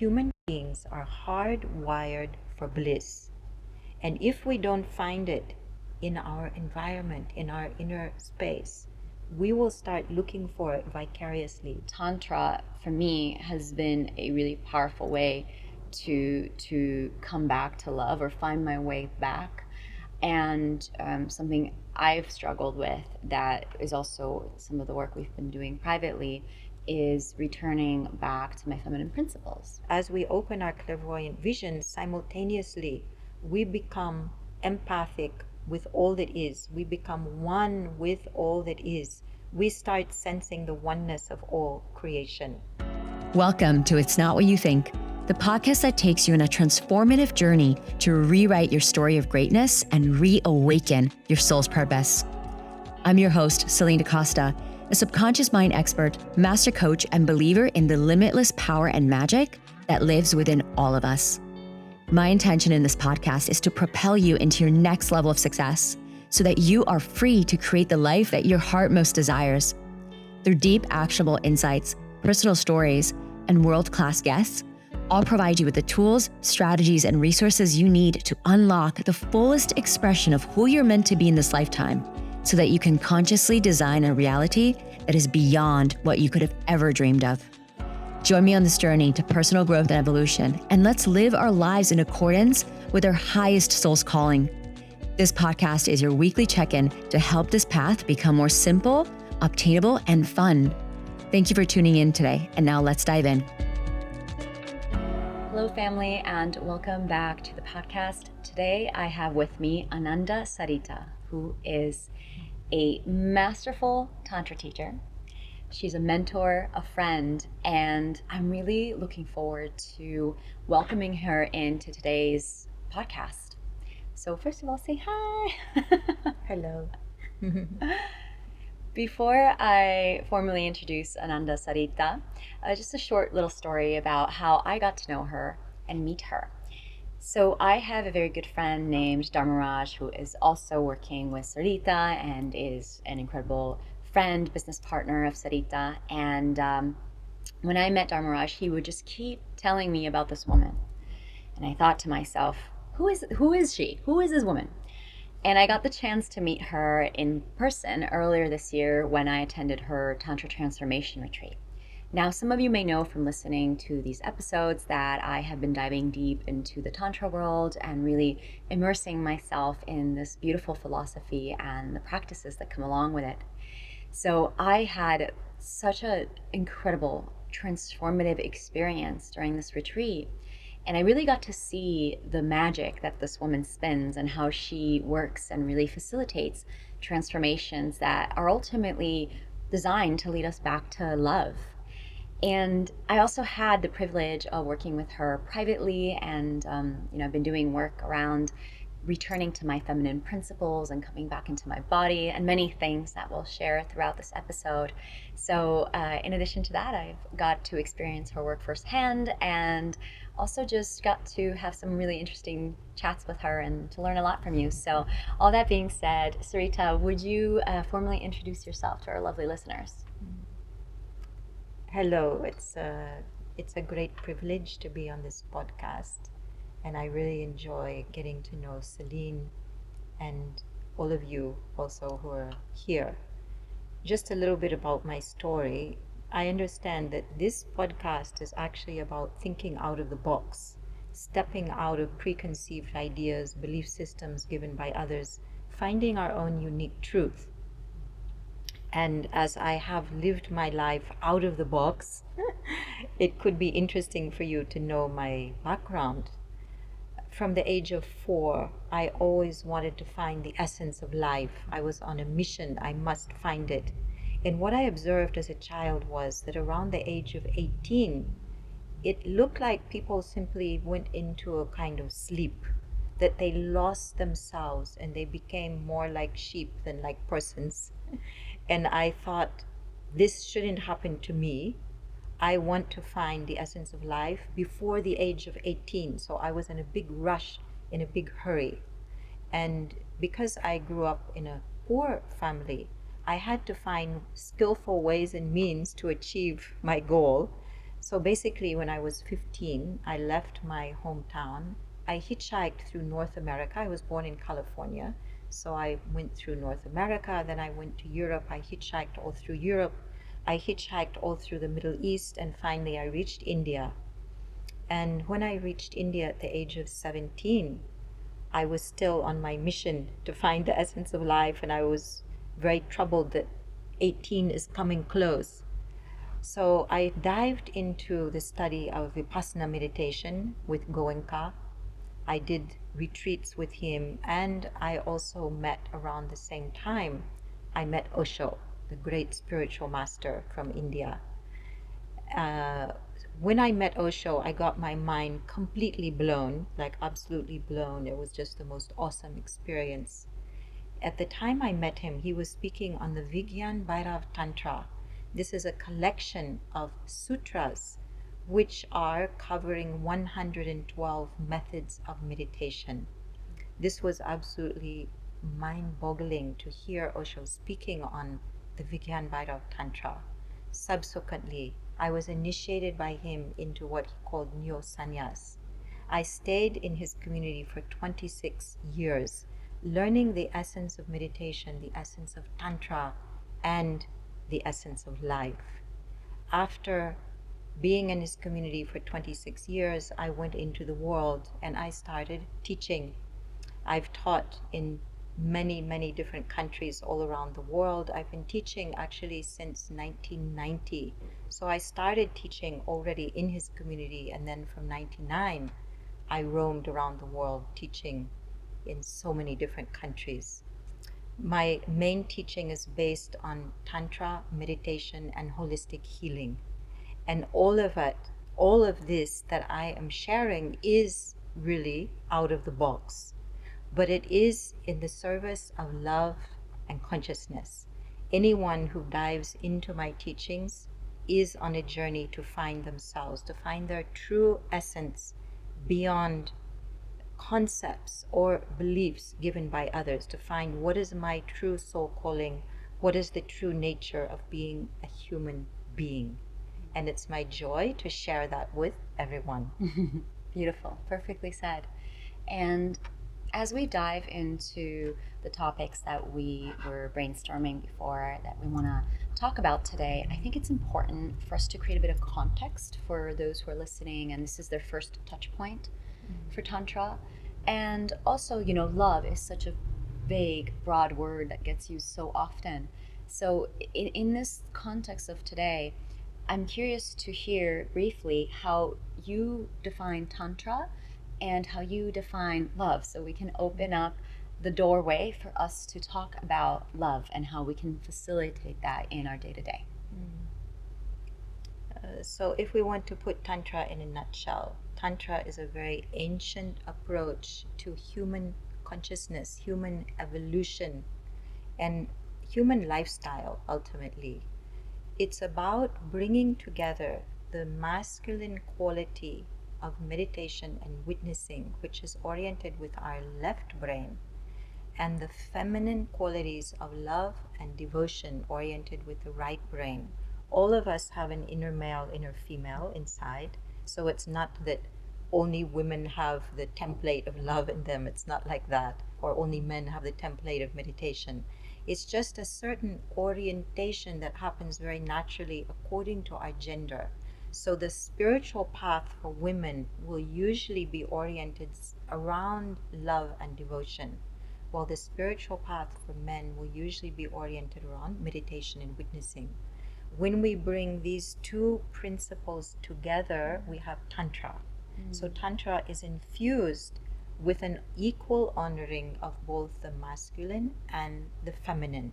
human beings are hardwired for bliss. And if we don't find it in our environment, in our inner space, we will start looking for it vicariously. Tantra, for me, has been a really powerful way to to come back to love or find my way back and um, something i've struggled with that is also some of the work we've been doing privately is returning back to my feminine principles. As we open our clairvoyant vision simultaneously we become empathic with all that is. We become one with all that is. We start sensing the oneness of all creation. Welcome to it's not what you think the podcast that takes you on a transformative journey to rewrite your story of greatness and reawaken your soul's purpose. I'm your host, Celine DaCosta, a subconscious mind expert, master coach, and believer in the limitless power and magic that lives within all of us. My intention in this podcast is to propel you into your next level of success so that you are free to create the life that your heart most desires. Through deep, actionable insights, personal stories, and world class guests, I'll provide you with the tools, strategies, and resources you need to unlock the fullest expression of who you're meant to be in this lifetime so that you can consciously design a reality that is beyond what you could have ever dreamed of. Join me on this journey to personal growth and evolution, and let's live our lives in accordance with our highest soul's calling. This podcast is your weekly check in to help this path become more simple, obtainable, and fun. Thank you for tuning in today, and now let's dive in. Hello, family, and welcome back to the podcast. Today I have with me Ananda Sarita, who is a masterful Tantra teacher. She's a mentor, a friend, and I'm really looking forward to welcoming her into today's podcast. So, first of all, say hi. Hello. Before I formally introduce Ananda Sarita, uh, just a short little story about how I got to know her and meet her. So, I have a very good friend named Dharmaraj who is also working with Sarita and is an incredible friend, business partner of Sarita. And um, when I met Dharmaraj, he would just keep telling me about this woman. And I thought to myself, who is, who is she? Who is this woman? And I got the chance to meet her in person earlier this year when I attended her Tantra Transformation Retreat. Now, some of you may know from listening to these episodes that I have been diving deep into the Tantra world and really immersing myself in this beautiful philosophy and the practices that come along with it. So, I had such an incredible transformative experience during this retreat and I really got to see the magic that this woman spins and how she works and really facilitates transformations that are ultimately designed to lead us back to love. And I also had the privilege of working with her privately, and um, you know, I've been doing work around returning to my feminine principles and coming back into my body, and many things that we'll share throughout this episode. So, uh, in addition to that, I've got to experience her work firsthand and also just got to have some really interesting chats with her and to learn a lot from you. So, all that being said, Sarita, would you uh, formally introduce yourself to our lovely listeners? Hello, it's a, it's a great privilege to be on this podcast, and I really enjoy getting to know Celine and all of you also who are here. Just a little bit about my story. I understand that this podcast is actually about thinking out of the box, stepping out of preconceived ideas, belief systems given by others, finding our own unique truth. And as I have lived my life out of the box, it could be interesting for you to know my background. From the age of four, I always wanted to find the essence of life. I was on a mission, I must find it and what I observed as a child was that around the age of 18, it looked like people simply went into a kind of sleep, that they lost themselves and they became more like sheep than like persons. And I thought, this shouldn't happen to me. I want to find the essence of life before the age of 18. So I was in a big rush, in a big hurry. And because I grew up in a poor family, I had to find skillful ways and means to achieve my goal. So basically, when I was 15, I left my hometown. I hitchhiked through North America. I was born in California. So I went through North America, then I went to Europe. I hitchhiked all through Europe. I hitchhiked all through the Middle East, and finally I reached India. And when I reached India at the age of 17, I was still on my mission to find the essence of life, and I was very troubled that 18 is coming close. So I dived into the study of Vipassana meditation with Goenka. I did retreats with him, and I also met around the same time. I met Osho, the great spiritual master from India. Uh, when I met Osho, I got my mind completely blown, like absolutely blown. It was just the most awesome experience. At the time I met him, he was speaking on the Vigyan Bhairav Tantra. This is a collection of sutras which are covering 112 methods of meditation. This was absolutely mind boggling to hear Osho speaking on the Vigyan Bhairav Tantra. Subsequently, I was initiated by him into what he called Neo Sannyas. I stayed in his community for 26 years, learning the essence of meditation, the essence of Tantra, and the essence of life. After being in his community for 26 years, I went into the world and I started teaching. I've taught in many, many different countries all around the world. I've been teaching actually since 1990. So I started teaching already in his community, and then from 99, I roamed around the world teaching in so many different countries. My main teaching is based on Tantra, meditation, and holistic healing. And all of it, all of this that I am sharing is really out of the box, but it is in the service of love and consciousness. Anyone who dives into my teachings is on a journey to find themselves, to find their true essence beyond concepts or beliefs given by others, to find what is my true soul calling, what is the true nature of being a human being. And it's my joy to share that with everyone. Beautiful, perfectly said. And as we dive into the topics that we were brainstorming before that we want to talk about today, I think it's important for us to create a bit of context for those who are listening and this is their first touch point mm-hmm. for Tantra. And also, you know, love is such a vague, broad word that gets used so often. So, in, in this context of today, I'm curious to hear briefly how you define Tantra and how you define love so we can open up the doorway for us to talk about love and how we can facilitate that in our day to day. So, if we want to put Tantra in a nutshell, Tantra is a very ancient approach to human consciousness, human evolution, and human lifestyle ultimately. It's about bringing together the masculine quality of meditation and witnessing, which is oriented with our left brain, and the feminine qualities of love and devotion oriented with the right brain. All of us have an inner male, inner female inside so it's not that only women have the template of love in them. It's not like that. Or only men have the template of meditation. It's just a certain orientation that happens very naturally according to our gender. So the spiritual path for women will usually be oriented around love and devotion, while the spiritual path for men will usually be oriented around meditation and witnessing when we bring these two principles together, we have Tantra. Mm. So, Tantra is infused with an equal honoring of both the masculine and the feminine.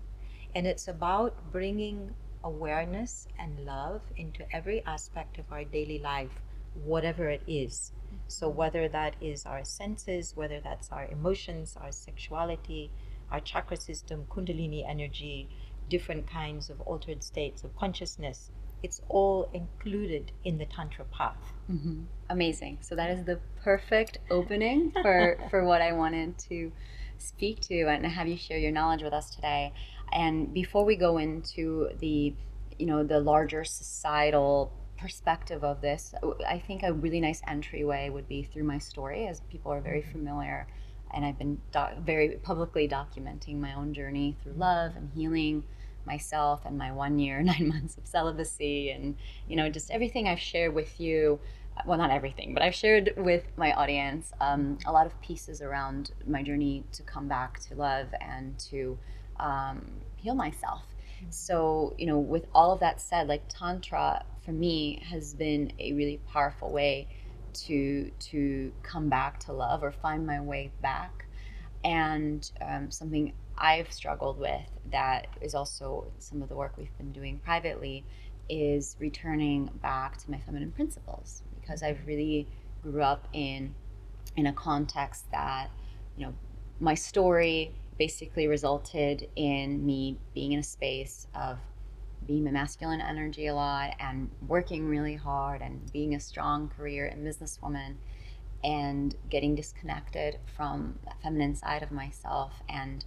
And it's about bringing awareness and love into every aspect of our daily life, whatever it is. So, mm-hmm. whether that is our senses, whether that's our emotions, our sexuality, our chakra system, Kundalini energy, different kinds of altered states of consciousness. It's all included in the Tantra path. Mm-hmm. Amazing. So that is the perfect opening for, for what I wanted to speak to and have you share your knowledge with us today. And before we go into the, you know, the larger societal perspective of this, I think a really nice entryway would be through my story, as people are very familiar. And I've been doc- very publicly documenting my own journey through love and healing myself and my one year, nine months of celibacy, and you know, just everything I've shared with you. Well, not everything, but I've shared with my audience um, a lot of pieces around my journey to come back to love and to um, heal myself. So, you know, with all of that said, like Tantra for me has been a really powerful way to to come back to love or find my way back. And um, something I've struggled with that is also some of the work we've been doing privately is returning back to my feminine principles because I've really grew up in in a context that you know my story basically resulted in me being in a space of being my masculine energy a lot and working really hard and being a strong career and businesswoman and getting disconnected from the feminine side of myself and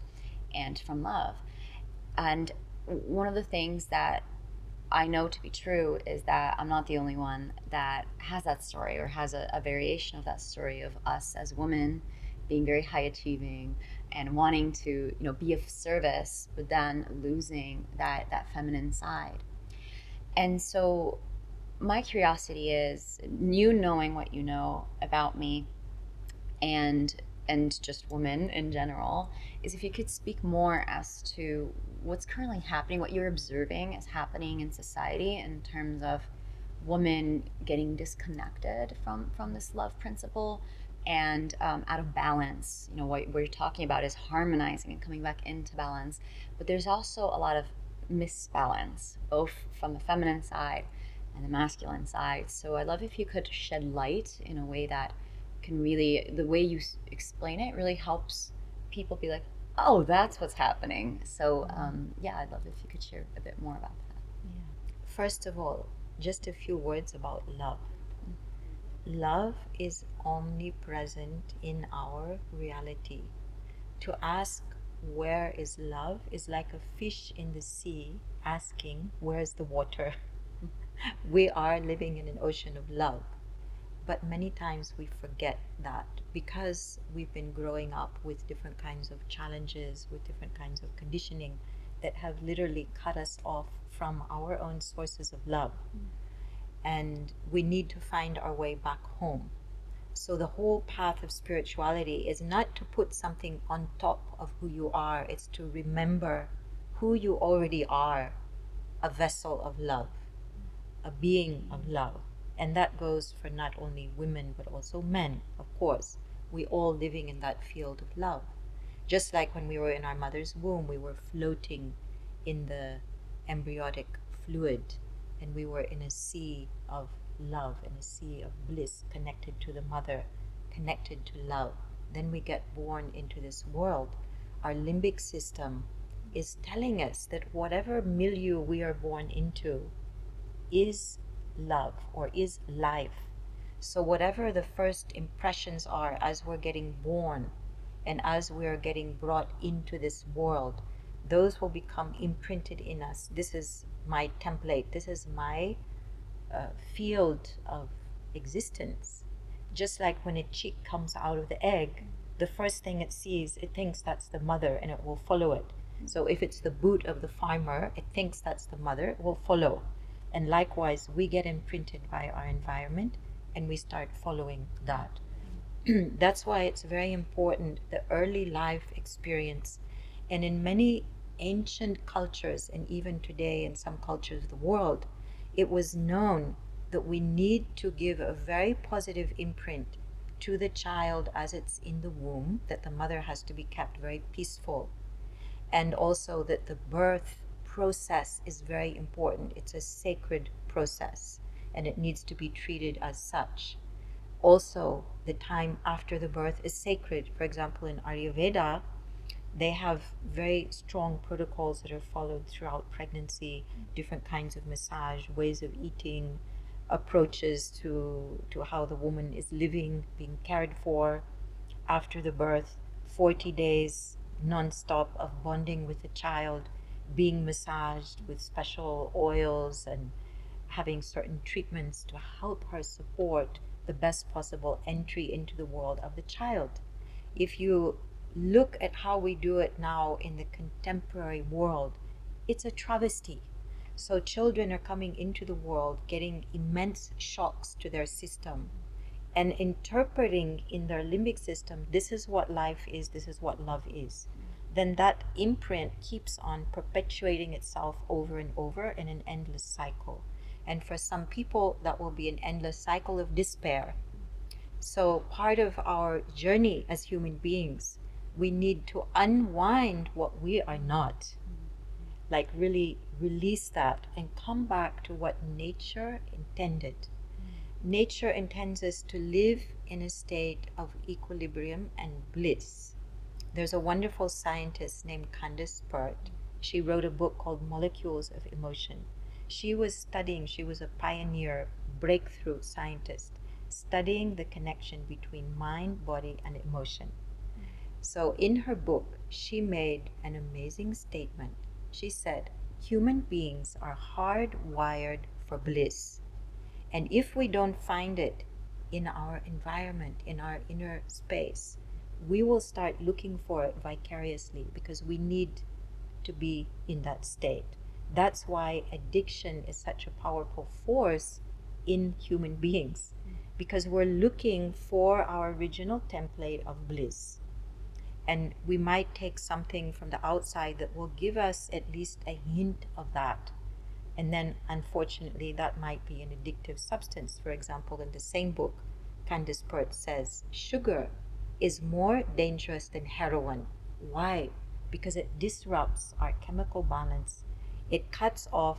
and from love. And one of the things that I know to be true is that I'm not the only one that has that story or has a, a variation of that story of us as women being very high achieving and wanting to you know be of service but then losing that that feminine side and so my curiosity is you knowing what you know about me and and just women in general is if you could speak more as to what's currently happening what you're observing is happening in society in terms of women getting disconnected from from this love principle and um, out of balance. You know, what we're talking about is harmonizing and coming back into balance. But there's also a lot of misbalance, both from the feminine side and the masculine side. So I'd love if you could shed light in a way that can really, the way you explain it really helps people be like, oh, that's what's happening. So um, yeah, I'd love if you could share a bit more about that. Yeah. First of all, just a few words about love love is omnipresent in our reality. To ask where is love is like a fish in the sea asking where's the water. we are living in an ocean of love. But many times we forget that because we've been growing up with different kinds of challenges, with different kinds of conditioning that have literally cut us off from our own sources of love. Mm and we need to find our way back home. So, the whole path of spirituality is not to put something on top of who you are, it's to remember who you already are a vessel of love, a being of love. And that goes for not only women but also men, of course. We all living in that field of love. Just like when we were in our mother's womb, we were floating in the embryotic fluid and we were in a sea of love, in a sea of bliss, connected to the mother, connected to love. Then we get born into this world. Our limbic system is telling us that whatever milieu we are born into is love or is life. So, whatever the first impressions are as we're getting born and as we're getting brought into this world, those will become imprinted in us. This is my template. This is my uh, field of existence. Just like when a chick comes out of the egg, the first thing it sees, it thinks that's the mother and it will follow it. So if it's the boot of the farmer, it thinks that's the mother, it will follow. And likewise, we get imprinted by our environment and we start following that. that's why it's very important the early life experience. And in many ancient cultures and even today in some cultures of the world, it was known that we need to give a very positive imprint to the child as it's in the womb, that the mother has to be kept very peaceful, and also that the birth process is very important. It's a sacred process and it needs to be treated as such. Also, the time after the birth is sacred. For example, in Ayurveda, they have very strong protocols that are followed throughout pregnancy different kinds of massage ways of eating approaches to to how the woman is living being cared for after the birth 40 days non-stop of bonding with the child being massaged with special oils and having certain treatments to help her support the best possible entry into the world of the child. If you look at how we do it now in the contemporary world, it's a travesty. So, children are coming into the world getting immense shocks to their system and interpreting in their limbic system this is what life is, this is what love is. Then that imprint keeps on perpetuating itself over and over in an endless cycle. And for some people, that will be an endless cycle of despair. So, part of our journey as human beings, we need to unwind what we are not. Like, really release that and come back to what nature intended. Nature intends us to live in a state of equilibrium and bliss. There's a wonderful scientist named Candace Pert. She wrote a book called Molecules of Emotion she was studying, she was a pioneer, breakthrough scientist, studying the connection between mind, body, and emotion. So, in her book, she made an amazing statement. She said, Human beings are hardwired for bliss. And if we don't find it in our environment, in our inner space, we will start looking for it vicariously because we need to be in that state. That's why addiction is such a powerful force in human beings because we're looking for our original template of bliss. And we might take something from the outside that will give us at least a hint of that. And then, unfortunately, that might be an addictive substance. For example, in the same book, Candace Pert says sugar is more dangerous than heroin. Why? Because it disrupts our chemical balance it cuts off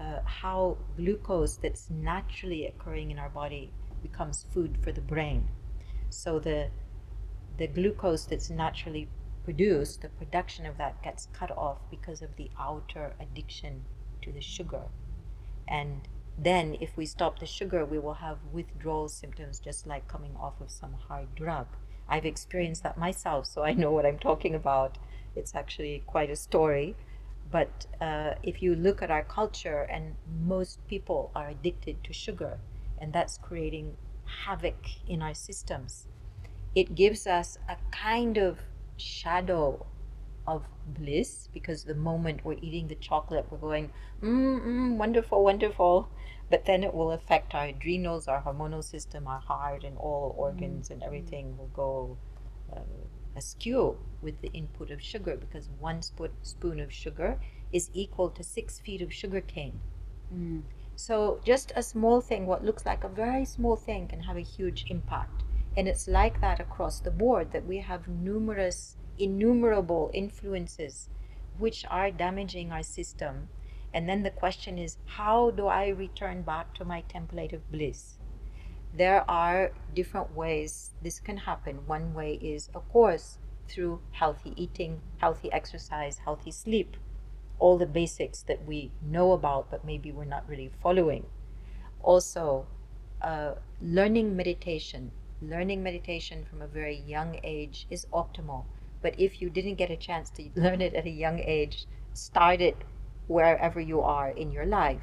uh, how glucose that's naturally occurring in our body becomes food for the brain. So the the glucose that's naturally produced, the production of that gets cut off because of the outer addiction to the sugar. And then if we stop the sugar, we will have withdrawal symptoms just like coming off of some hard drug. I've experienced that myself, so I know what I'm talking about. It's actually quite a story. But uh, if you look at our culture, and most people are addicted to sugar, and that's creating havoc in our systems, it gives us a kind of shadow of bliss because the moment we're eating the chocolate, we're going, mm, mm, wonderful, wonderful. But then it will affect our adrenals, our hormonal system, our heart, and all organs, and everything will go uh, askew with the input of sugar because one sp- spoon of sugar is equal to six feet of sugar cane. Mm. So just a small thing, what looks like a very small thing, can have a huge impact. And it's like that across the board that we have numerous, innumerable influences which are damaging our system. And then the question is, how do I return back to my template of bliss? there are different ways this can happen. One way is, of course, through healthy eating, healthy exercise, healthy sleep, all the basics that we know about, but maybe we're not really following. Also, uh, learning meditation. Learning meditation from a very young age is optimal. But if you didn't get a chance to learn it at a young age, start it wherever you are in your life.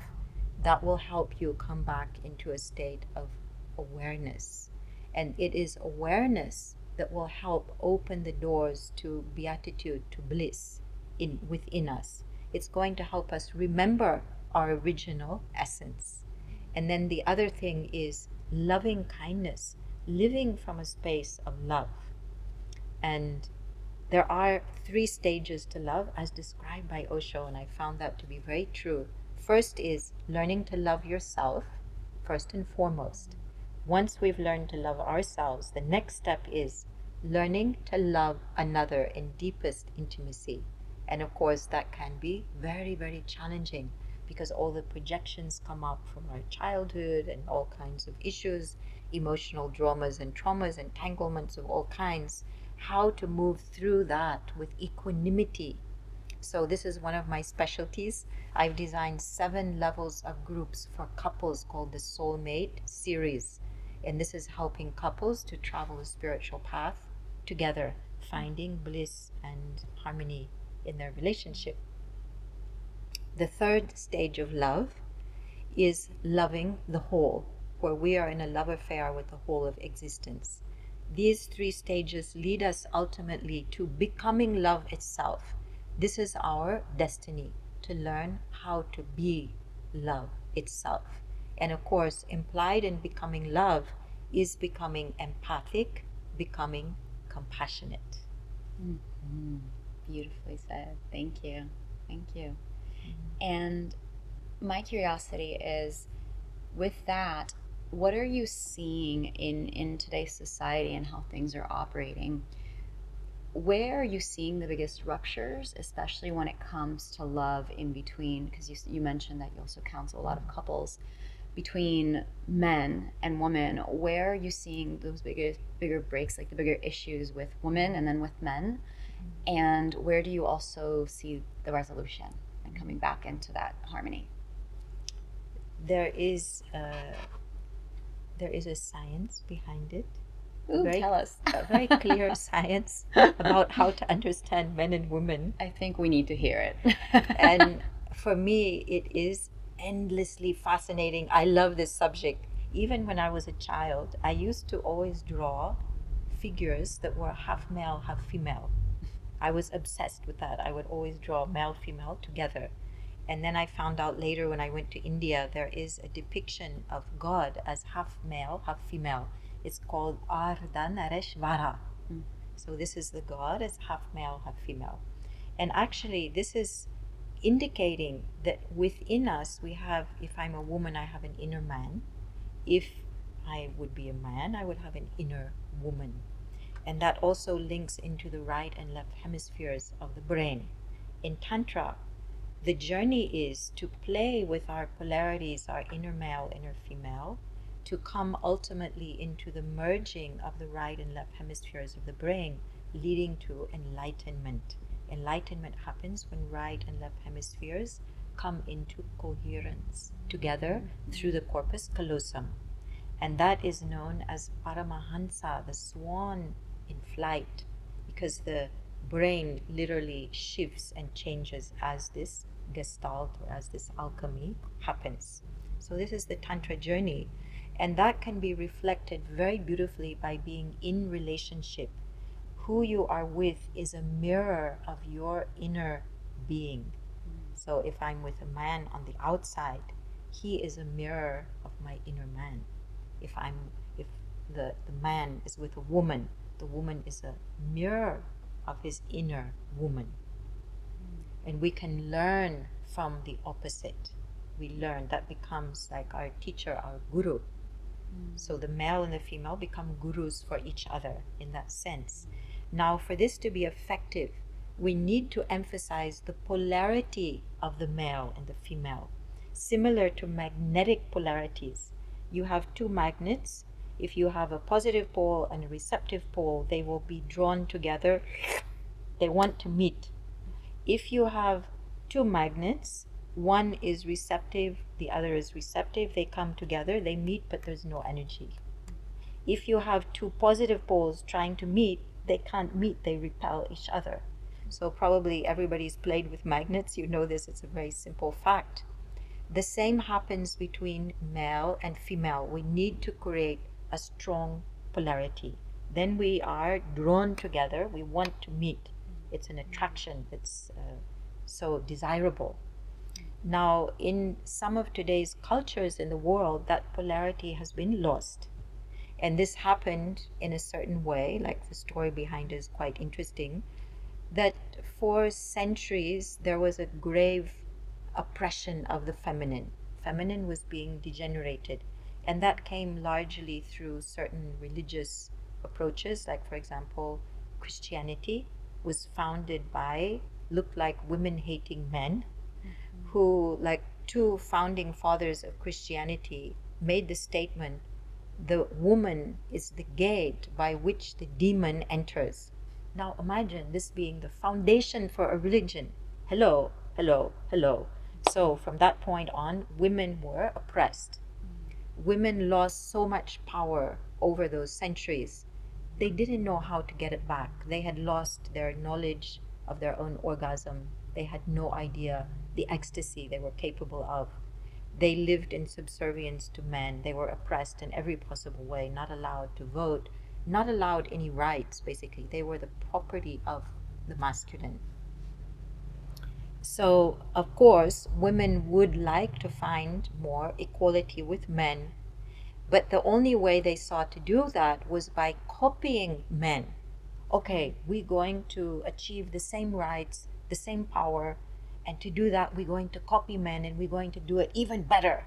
That will help you come back into a state of awareness. And it is awareness that will help open the doors to beatitude, to bliss in within us. It's going to help us remember our original essence. And then the other thing is loving kindness, living from a space of love. And there are three stages to love as described by Osho, and I found that to be very true. First is learning to love yourself, first and foremost. Once we've learned to love ourselves, the next step is learning to love another in deepest intimacy. And of course, that can be very, very challenging because all the projections come up from our childhood and all kinds of issues, emotional dramas and traumas, entanglements of all kinds. How to move through that with equanimity. So, this is one of my specialties. I've designed seven levels of groups for couples called the Soulmate series and this is helping couples to travel a spiritual path together, finding bliss and harmony in their relationship. The third stage of love is loving the whole, where we are in a love affair with the whole of existence. These three stages lead us ultimately to becoming love itself. This is our destiny to learn how to be love itself. And of course, implied in becoming love is becoming empathic, becoming compassionate. Mm-hmm. Beautifully said. Thank you. Thank you. And my curiosity is with that, what are you seeing in, in today's society and how things are operating? Where are you seeing the biggest ruptures, especially when it comes to love in between? Because you, you mentioned that you also counsel a lot of couples between men and women. Where are you seeing those bigger bigger breaks, like the bigger issues with women and then with men? Mm-hmm. And where do you also see the resolution and coming back into that harmony? There is a, there is a science behind it. Ooh, very, tell us. a very clear science about how to understand men and women. I think we need to hear it. and for me, it is endlessly fascinating. I love this subject. Even when I was a child, I used to always draw figures that were half male, half female. I was obsessed with that. I would always draw male, female together. And then I found out later when I went to India, there is a depiction of God as half male, half female. It's called Ardhanareshvara. Mm. So this is the God as half male, half female. And actually, this is indicating that within us we have, if I'm a woman, I have an inner man. If I would be a man, I would have an inner woman. And that also links into the right and left hemispheres of the brain. In Tantra, the journey is to play with our polarities, our inner male, inner female, to come ultimately into the merging of the right and left hemispheres of the brain, leading to enlightenment. Enlightenment happens when right and left hemispheres come into coherence together through the corpus callosum. And that is known as Paramahansa, the swan in flight, because the brain literally shifts and changes as this gestalt or as this alchemy happens. So, this is the Tantra journey. And that can be reflected very beautifully by being in relationship. Who you are with is a mirror of your inner being. So, if I'm with a man on the outside, he is a mirror of my inner man. If I'm if the, the man is with a woman, the woman is a mirror of his inner woman. And we can learn from the opposite. We learn that becomes like our teacher, our guru. Mm. So the male and the female become gurus for each other in that sense. Now, for this to be effective, we need to emphasize the polarity of the male and the female, similar to magnetic polarities. You have two magnets. If you have a positive pole and a receptive pole, they will be drawn together. They want to meet. If you have two magnets, one is receptive, the other is receptive, they come together, they meet, but there's no energy. If you have two positive poles trying to meet, they can't meet, they repel each other. So, probably everybody's played with magnets, you know this, it's a very simple fact. The same happens between male and female. We need to create a strong polarity. Then we are drawn together, we want to meet. It's an attraction that's uh, so desirable. Now, in some of today's cultures in the world, that polarity has been lost. And this happened in a certain way, like the story behind is quite interesting, that for centuries there was a grave oppression of the feminine. Feminine was being degenerated. And that came largely through certain religious approaches, like, for example, Christianity was founded by, looked like women hating men mm-hmm. who, like two founding fathers of Christianity, made the statement the woman is the gate by which the demon enters. Now imagine this being the foundation for a religion. Hello, hello, hello. So from that point on, women were oppressed. Women lost so much power over those centuries. They didn't know how to get it back. They had lost their knowledge of their own orgasm. They had no idea the ecstasy they were capable of. they lived in subservience to men. They were oppressed in every possible way, not allowed to vote, not allowed any rights, basically. They were the property of the masculine. So, of course, women would like to find more equality with men, but the only way they sought to do that was by copying men. Okay, we're going to achieve the same rights, the same power, and to do that, we're going to copy men and we're going to do it even better.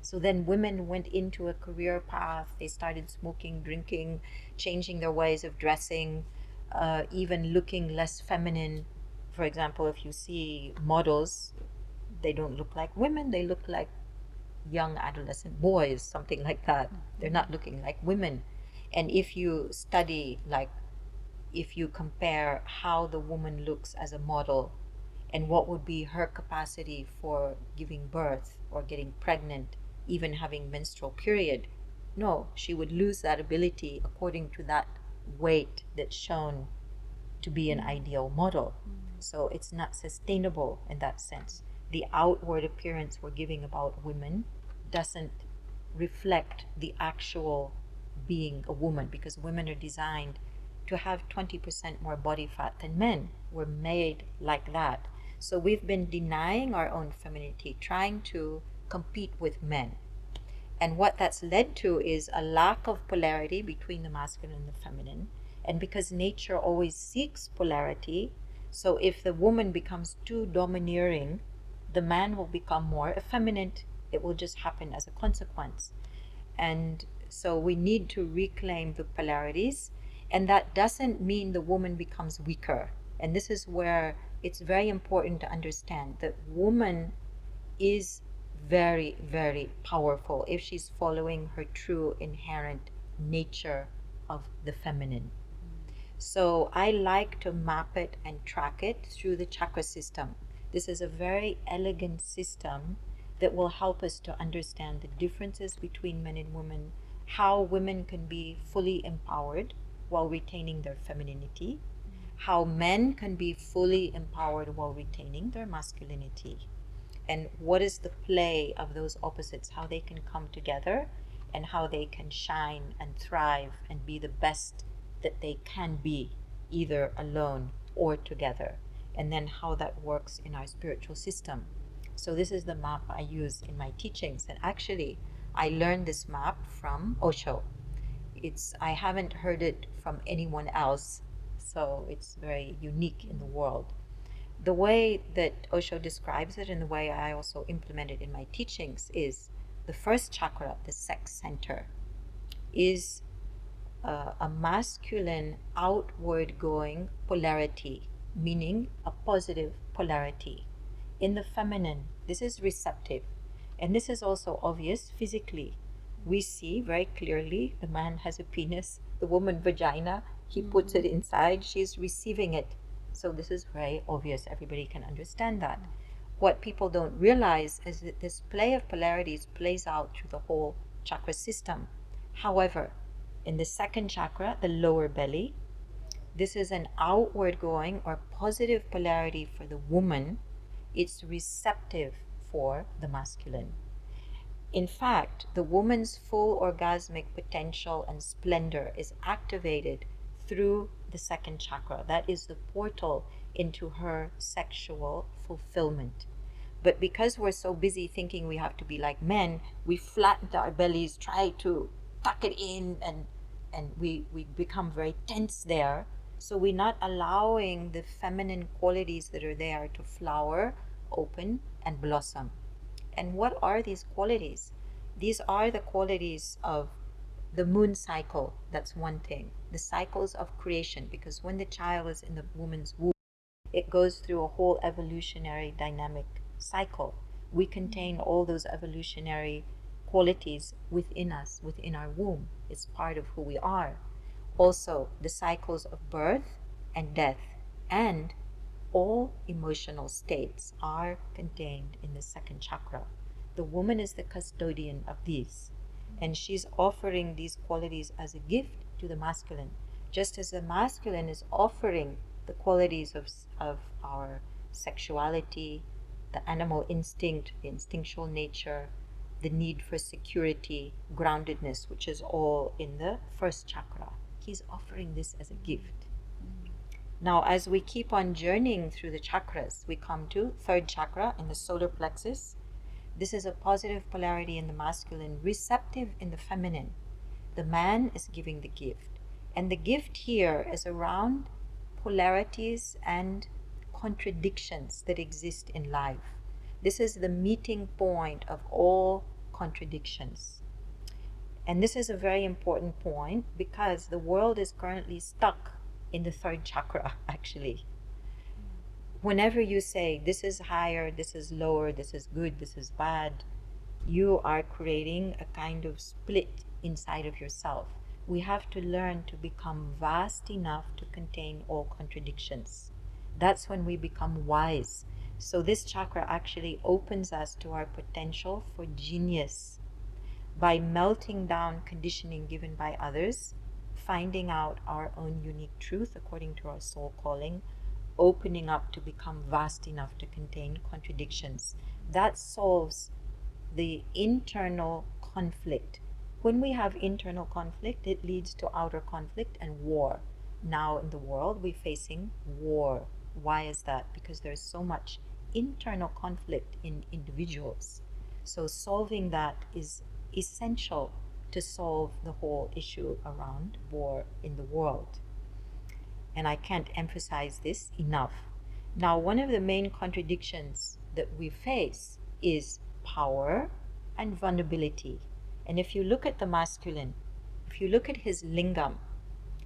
So then women went into a career path. They started smoking, drinking, changing their ways of dressing, uh, even looking less feminine. For example, if you see models, they don't look like women, they look like young adolescent boys, something like that. They're not looking like women. And if you study, like, if you compare how the woman looks as a model and what would be her capacity for giving birth or getting pregnant, even having menstrual period. No, she would lose that ability according to that weight that's shown to be an mm. ideal model. So it's not sustainable in that sense. The outward appearance we're giving about women doesn't reflect the actual being a woman because women are designed to have 20% more body fat than men. We're made like that. So we've been denying our own femininity, trying to compete with men. And what that's led to is a lack of polarity between the masculine and the feminine. And because nature always seeks polarity, so if the woman becomes too domineering, the man will become more effeminate. It will just happen as a consequence. And so we need to reclaim the polarities. And that doesn't mean the woman becomes weaker. And this is where it's very important to understand that woman is very very powerful if she's following her true inherent nature of the feminine so i like to map it and track it through the chakra system. This is a very elegant system that will help us to understand the differences between men and women how women can be fully empowered while retaining their femininity how men can be fully empowered while retaining their masculinity and what is the play of those opposites how they can come together and how they can shine and thrive and be the best that they can be either alone or together and then how that works in our spiritual system so this is the map i use in my teachings and actually i learned this map from osho it's i haven't heard it from anyone else so it's very unique in the world. The way that Osho describes it and the way I also implement it in my teachings is the first chakra, the sex center, is uh, a masculine outward going polarity, meaning a positive polarity. In the feminine, this is receptive. And this is also obvious physically. We see very clearly the man has a penis, the woman vagina, he puts it inside she's receiving it so this is very obvious everybody can understand that what people don't realize is that this play of polarities plays out through the whole chakra system however in the second chakra the lower belly this is an outward going or positive polarity for the woman it's receptive for the masculine in fact, the woman's full orgasmic potential and splendor is activated through the second chakra. That is the portal into her sexual fulfillment. But because we're so busy thinking we have to be like men, we flatten our bellies, try to tuck it in, and and we, we become very tense there. So we're not allowing the feminine qualities that are there to flower, open, and blossom. And what are these qualities? These are the qualities of the moon cycle that's one thing the cycles of creation because when the child is in the woman's womb it goes through a whole evolutionary dynamic cycle we contain all those evolutionary qualities within us within our womb. It's part of who we are. Also the cycles of birth and death and all emotional states are contained in the second chakra. The woman is the custodian of these. And she's offering these qualities as a gift to the masculine. Just as the masculine is offering the qualities of, of our sexuality the animal instinct the instinctual nature the need for security, groundedness, which is all in the first chakra. He's offering this as a gift. Mm-hmm. Now, as we keep on journeying through the chakras, we come to third chakra in the solar plexus. This is a positive polarity in the masculine, receptive in the feminine. The man is giving the gift. And the gift here is around polarities and contradictions that exist in life. This is the meeting point of all contradictions. And this is a very important point because the world is currently stuck in the third chakra, actually. Whenever you say this is higher, this is lower, this is good, this is bad, you are creating a kind of split inside of yourself. We have to learn to become vast enough to contain all contradictions. That's when we become wise. So, this chakra actually opens us to our potential for genius by melting down conditioning given by others, finding out our own unique truth according to our soul calling, opening up to become vast enough to contain contradictions. That solves the internal conflict. When we have internal conflict, it leads to outer conflict and war. Now in the world, we're facing war. Why is that? Because there's so much internal conflict in individuals. So solving that is essential to solve the whole issue around war in the world. And I can't emphasize this enough. Now, one of the main contradictions that we face is power and vulnerability. And if you look at the masculine, if you look at his lingam,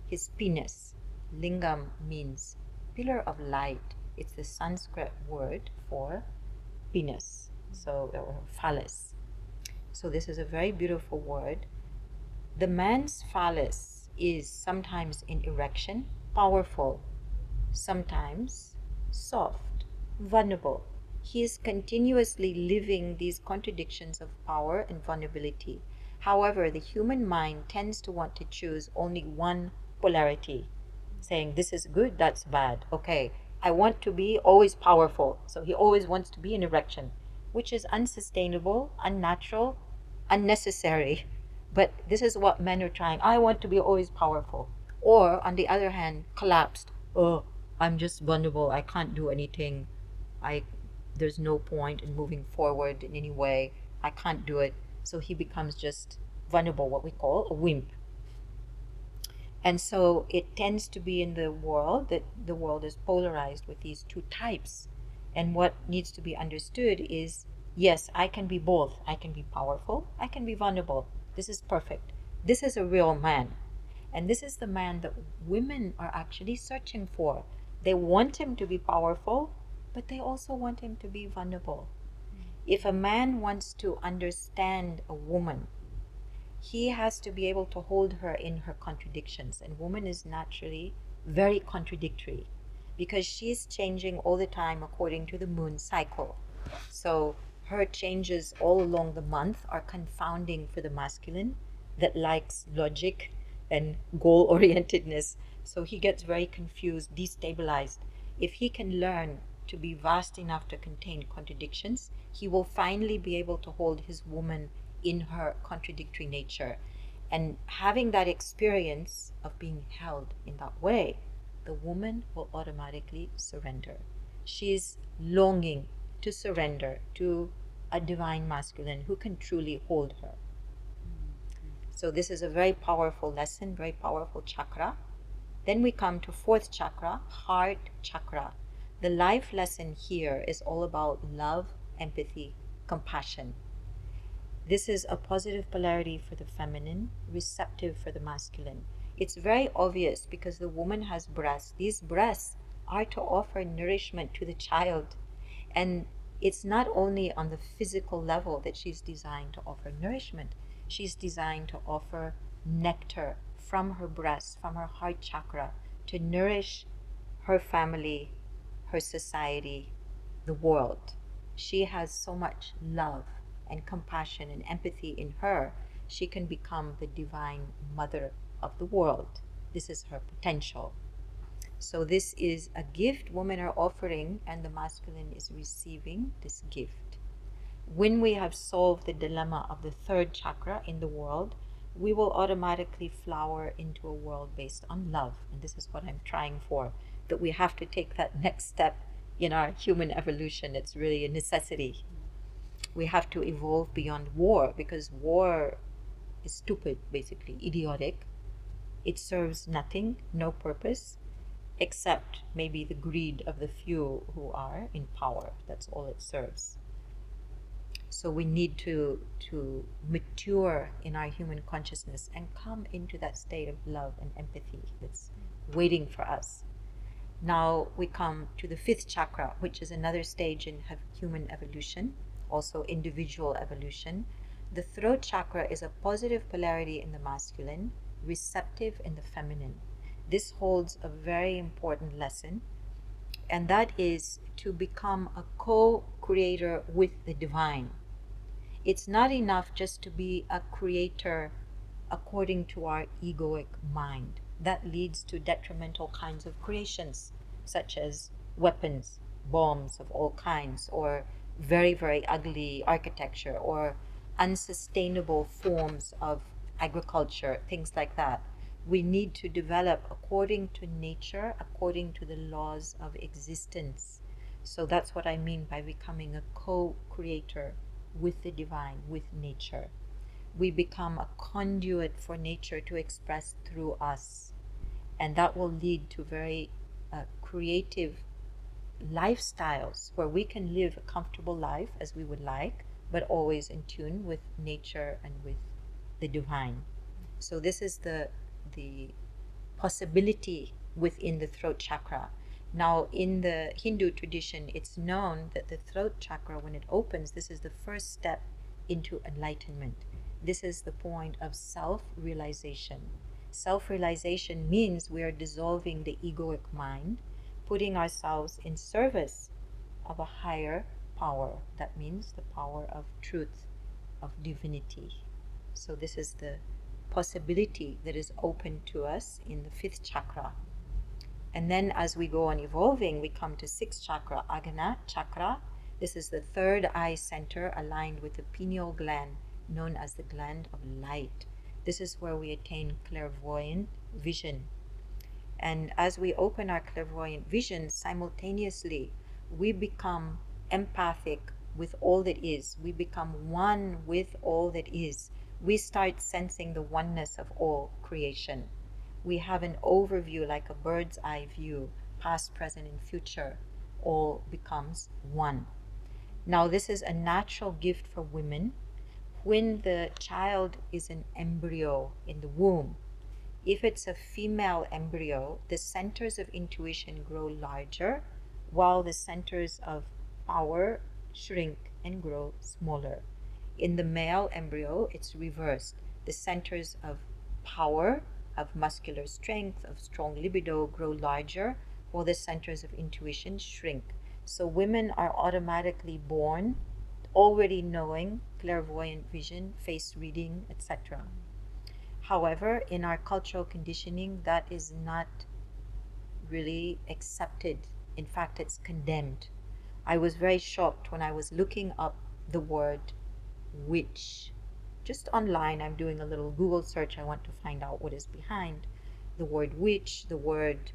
his penis, lingam means pillar of light. It's the Sanskrit word for penis, so or phallus. So this is a very beautiful word. The man's phallus is sometimes in erection, powerful, sometimes soft, vulnerable. He is continuously living these contradictions of power and vulnerability. However, the human mind tends to want to choose only one polarity, saying this is good, that's bad. Okay, I want to be always powerful. So he always wants to be in erection, which is unsustainable, unnatural, unnecessary. But this is what men are trying. I want to be always powerful. Or, on the other hand, collapsed. Oh, I'm just vulnerable. I can't do anything. I there's no point in moving forward in any way. I can't do it. So he becomes just vulnerable, what we call a wimp. And so it tends to be in the world that the world is polarized with these two types. And what needs to be understood is yes, I can be both. I can be powerful, I can be vulnerable. This is perfect. This is a real man. And this is the man that women are actually searching for. They want him to be powerful, but they also want him to be vulnerable. Hmm. If a man wants to understand a woman, he has to be able to hold her in her contradictions. And woman is naturally very contradictory because she's changing all the time according to the moon cycle. So her changes all along the month are confounding for the masculine that likes logic and goal orientedness. So he gets very confused, destabilized. If he can learn to be vast enough to contain contradictions, he will finally be able to hold his woman in her contradictory nature. And having that experience of being held in that way, the woman will automatically surrender. She's longing to surrender to a divine masculine who can truly hold her. So, this is a very powerful lesson, very powerful chakra. Then we come to fourth chakra, heart chakra. The life lesson here is all about love, empathy, compassion. This is a positive polarity for the feminine, receptive for the masculine. It's very obvious because the woman has breasts. These breasts are to offer nourishment to the child. And it's not only on the physical level that she's designed to offer nourishment, she's designed to offer nectar from her breast, from her heart chakra, to nourish her family, her society, the world. She has so much love and compassion and empathy in her, she can become the divine mother of the world. This is her potential. So, this is a gift women are offering, and the masculine is receiving this gift. when we have solved the dilemma of the third chakra in the world, we will automatically flower into a world based on love. And this is what I'm trying for that we have to take that next step in our human evolution. It's really a necessity. We have to evolve beyond war because war is stupid, basically, idiotic. It serves nothing, no purpose, except maybe the greed of the few who are in power. That's all it serves. So we need to to mature in our human consciousness and come into that state of love and empathy that's waiting for us. Now we come to the fifth chakra, which is another stage in human evolution, also individual evolution. The throat chakra is a positive polarity in the masculine, receptive in the feminine. This holds a very important lesson, and that is to become a co creator with the divine. It's not enough just to be a creator according to our egoic mind that leads to detrimental kinds of creations, such as weapons, bombs of all kinds, or very, very ugly architecture, or unsustainable forms of agriculture, things like that. We need to develop according to nature, according to the laws of existence. So that's what I mean by becoming a co creator with the divine, with nature we become a conduit for nature to express through us. And that will lead to very uh, creative lifestyles where we can live a comfortable life as we would like, but always in tune with nature and with the divine. So this is the the possibility within the throat chakra. Now, in the Hindu tradition, it's known that the throat chakra, when it opens, this is the first step into enlightenment. This is the point of self realization. Self realization means we are dissolving the egoic mind, putting ourselves in service of a higher power. That means the power of truth, of divinity. So, this is the possibility that is open to us in the fifth chakra. And then, as we go on evolving, we come to sixth chakra, Ajna chakra. This is the third eye center aligned with the pineal gland known as the gland of light. This is where we attain clairvoyant vision. And as we open our clairvoyant vision, simultaneously we become empathic with all that is. We become one with all that is. We start sensing the oneness of all creation. We have an overview like a bird's eye view, past, present, and future, all becomes one. Now, this is a natural gift for women when the child is an embryo in the womb, if it's a female embryo, the centers of intuition grow larger while the centers of power shrink and grow smaller. In the male embryo, it's reversed. The centers of power, of muscular strength, of strong libido grow larger while the centers of intuition shrink. So women are automatically born already knowing clairvoyant vision, face reading, etc. However, in our cultural conditioning, that is not really accepted. In fact, it's condemned. I was very shocked when I was looking up the word witch. Just online, I'm doing a little Google search. I want to find out what is behind the word witch, the word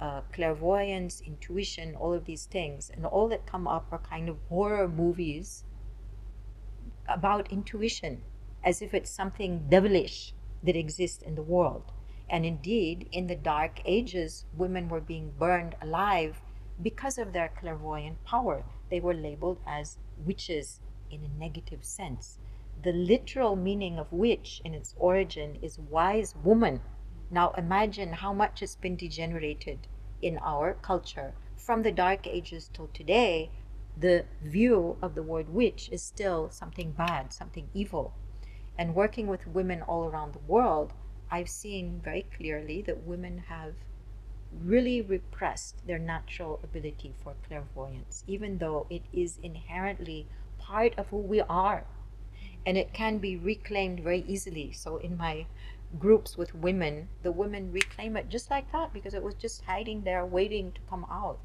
uh, clairvoyance, intuition, all of these things. And all that come up are kind of horror movies about intuition as if it's something devilish that exist in the world. And indeed, in the Dark Ages, women were being burned alive because of their clairvoyant power. They were labeled as witches in a negative sense. The literal meaning of witch in its origin is wise woman. Now imagine how much has been degenerated in our culture from the Dark Ages till today the view of the word witch is still something bad, something evil. And working with women all around the world, I've seen very clearly that women have really repressed their natural ability for clairvoyance, even though it is inherently part of who we are. And it can be reclaimed very easily. So, in my groups with women, the women reclaim it just like that because it was just hiding there waiting to come out.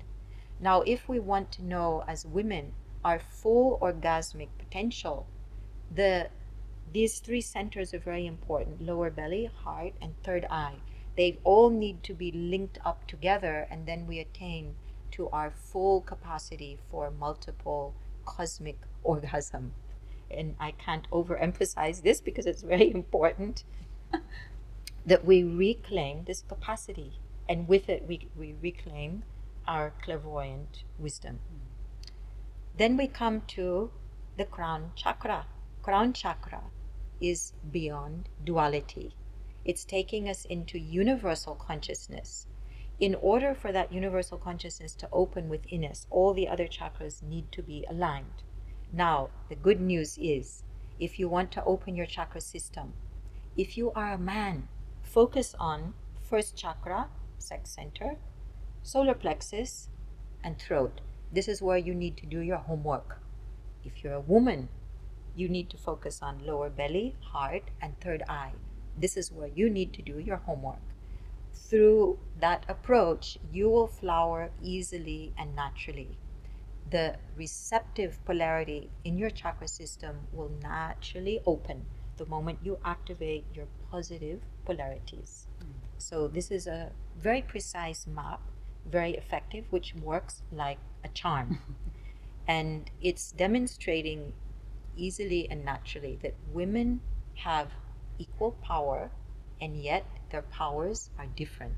Now, if we want to know as women our full orgasmic potential, the these three centers are very important lower belly, heart, and third eye. They all need to be linked up together, and then we attain to our full capacity for multiple cosmic orgasm. And I can't overemphasize this because it's very important that we reclaim this capacity. And with it, we, we reclaim our clairvoyant wisdom. Hmm. Then we come to the crown chakra. Crown chakra is beyond duality. It's taking us into universal consciousness. In order for that universal consciousness to open within us, all the other chakras need to be aligned. Now, the good news is if you want to open your chakra system, if you are a man, focus on first chakra, sex center, solar plexus, and throat. This is where you need to do your homework. If you're a woman, you need to focus on lower belly, heart, and third eye. This is where you need to do your homework. Through that approach, you will flower easily and naturally. The receptive polarity in your chakra system will naturally open the moment you activate your positive polarities. Hmm. So, this is a very precise map, very effective, which works like a charm. and it's demonstrating easily and naturally that women have equal power and yet their powers are different.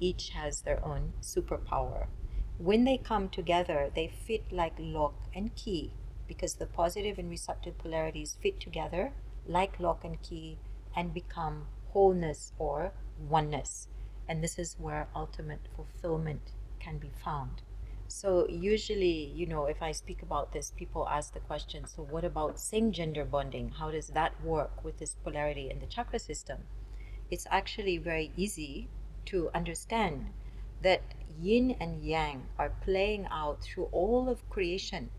Each has their own superpower. When they come together, they fit like lock and key because the positive and receptive polarities fit together like lock and key and become wholeness or oneness. And this is where ultimate fulfillment can be found. So, usually, you know, if I speak about this, people ask the question so, what about same gender bonding? How does that work with this polarity in the chakra system? It's actually very easy to understand that yin and yang are playing out through all of creation,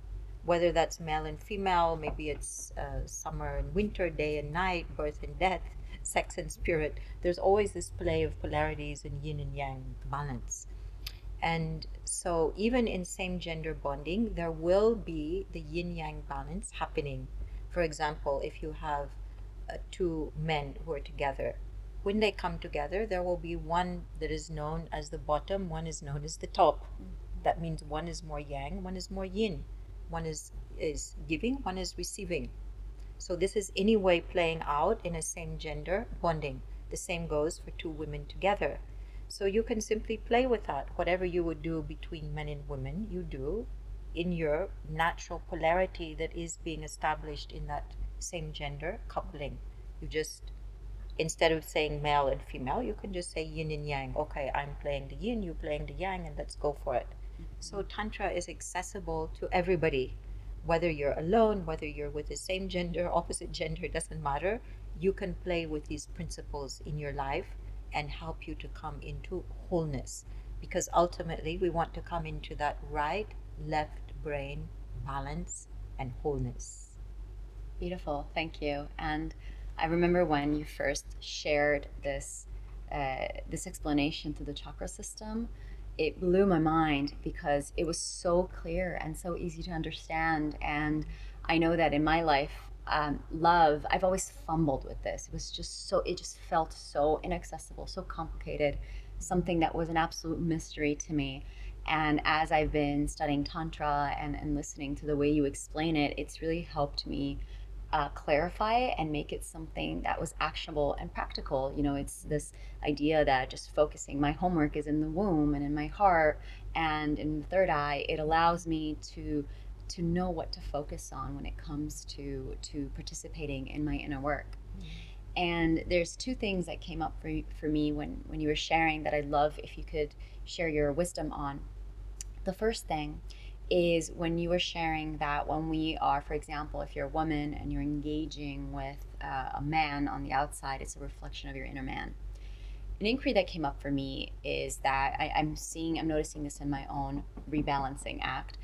whether that's male and female, maybe it's uh, summer and winter, day and night, birth and death, sex and spirit. There's always this play of polarities and yin and yang balance. And so, even in same gender bonding, there will be the yin yang balance happening. For example, if you have uh, two men who are together, when they come together, there will be one that is known as the bottom, one is known as the top. That means one is more yang, one is more yin. One is, is giving, one is receiving. So, this is anyway playing out in a same gender bonding. The same goes for two women together. So you can simply play with that. Whatever you would do between men and women, you do in your natural polarity that is being established in that same gender coupling. You just, instead of saying male and female, you can just say yin and yang. Okay, I'm playing the yin, you're playing the yang, and let's go for it. So mm-hmm. Tantra is accessible to everybody. Whether you're alone, whether you're with the same gender, opposite gender, doesn't matter. You can play with these principles in your life and help you to come into wholeness. Because ultimately, we want to come into that right left brain balance and wholeness. Beautiful, thank you. And I remember when you first shared this uh, this explanation to the chakra system, it blew my mind because it was so clear and so easy to understand. And I know that in my life, um, love, I've always fumbled with this. It was just so, it just felt so inaccessible, so complicated, something that was an absolute mystery to me. And as I've been studying Tantra and, and listening to the way you explain it, it's really helped me uh, clarify it and make it something that was actionable and practical. You know, it's this idea that just focusing my homework is in the womb and in my heart and in the third eye, it allows me to to know what to focus on when it comes to to participating in my inner work. And there's two things that came up for, for me when, when you were sharing that I'd love if you could share your wisdom on. The first thing is when you were sharing that when we are, for example, if you're a woman and you're engaging with uh, a man on the outside, it's a reflection of your inner man. An inquiry that came up for me is that I, I'm seeing, I'm noticing this in my own rebalancing act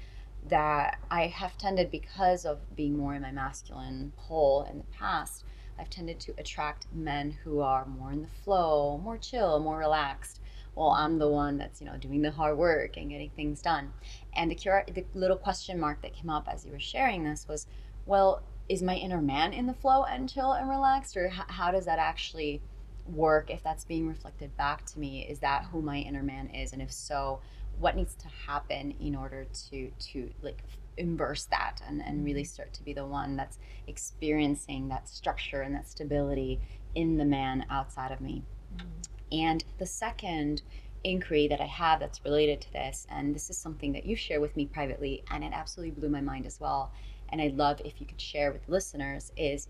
that I have tended, because of being more in my masculine pole in the past, I've tended to attract men who are more in the flow, more chill, more relaxed. well, I'm the one that's you know doing the hard work and getting things done. And the cure, the little question mark that came up as you were sharing this was, well, is my inner man in the flow and chill and relaxed, or h- how does that actually work? If that's being reflected back to me, is that who my inner man is, and if so, what needs to happen in order to to like embrace that and, and really Mm-hmm. start to be the one that's experiencing that structure and that stability in the man outside of me. And the second inquiry that I have that's related to this, and this is something that you share with me privately, and it absolutely blew my mind as well. And I'd love if you could share with listeners is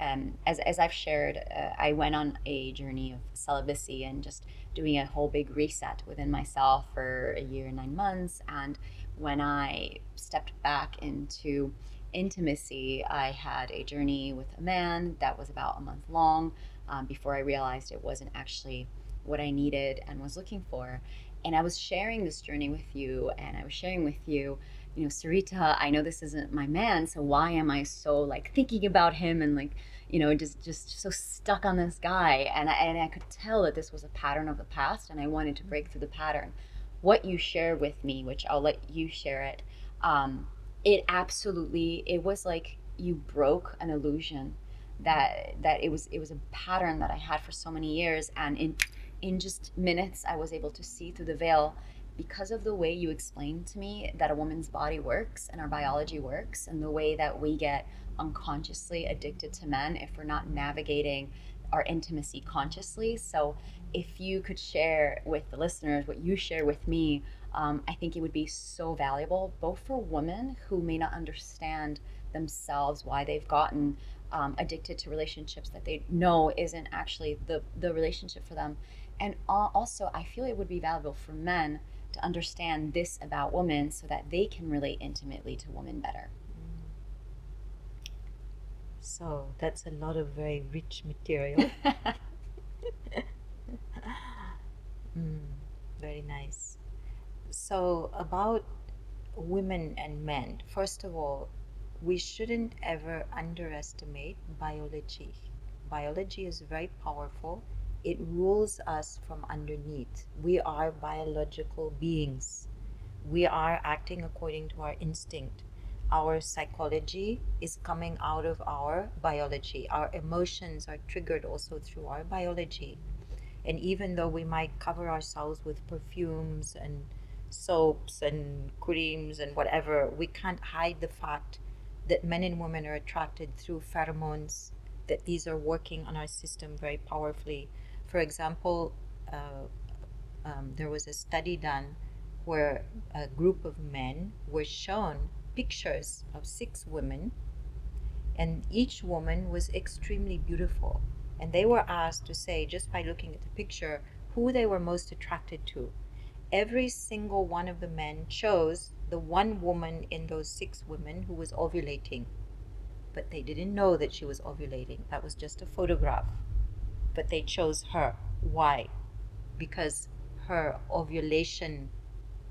um, as, as I've shared, uh, I went on a journey of celibacy and just doing a whole big reset within myself for a year and nine months. And when I stepped back into intimacy, I had a journey with a man that was about a month long um, before I realized it wasn't actually what I needed and was looking for. And I was sharing this journey with you, and I was sharing with you, you know, Sarita, I know this isn't my man, so why am I so like thinking about him and like, you know, just just so stuck on this guy? And I, and I could tell that this was a pattern of the past, and I wanted to break through the pattern. What you shared with me, which I'll let you share it, um, it absolutely it was like you broke an illusion that that it was it was a pattern that I had for so many years, and in in just minutes I was able to see through the veil because of the way you explained to me that a woman's body works and our biology works and the way that we get unconsciously addicted to men if we're not navigating our intimacy consciously. So if you could share with the listeners what you share with me um, i think it would be so valuable both for women who may not understand themselves why they've gotten um, addicted to relationships that they know isn't actually the, the relationship for them. And also i feel it would be valuable for men to understand this about women so that they can relate intimately to women better. So that's a lot of very rich material. Mm, very nice. So, about women and men, first of all, we shouldn't ever underestimate biology. Biology is very powerful, it rules us from underneath. We are biological beings, we are acting according to our instinct. Our psychology is coming out of our biology. Our emotions are triggered also through our biology. And even though we might cover ourselves with perfumes and soaps and creams and whatever, we can't hide the fact that men and women are attracted through pheromones, that these are working on our system very powerfully. For example, uh, um, there was a study done where a group of men were shown pictures of six women, and each woman was extremely beautiful. And they were asked to say just by looking at the picture who they were most attracted to. Every single one of the men chose the one woman in those six women who was ovulating. But they didn't know that she was ovulating. That was just a photograph but they chose her. Why? Because her ovulation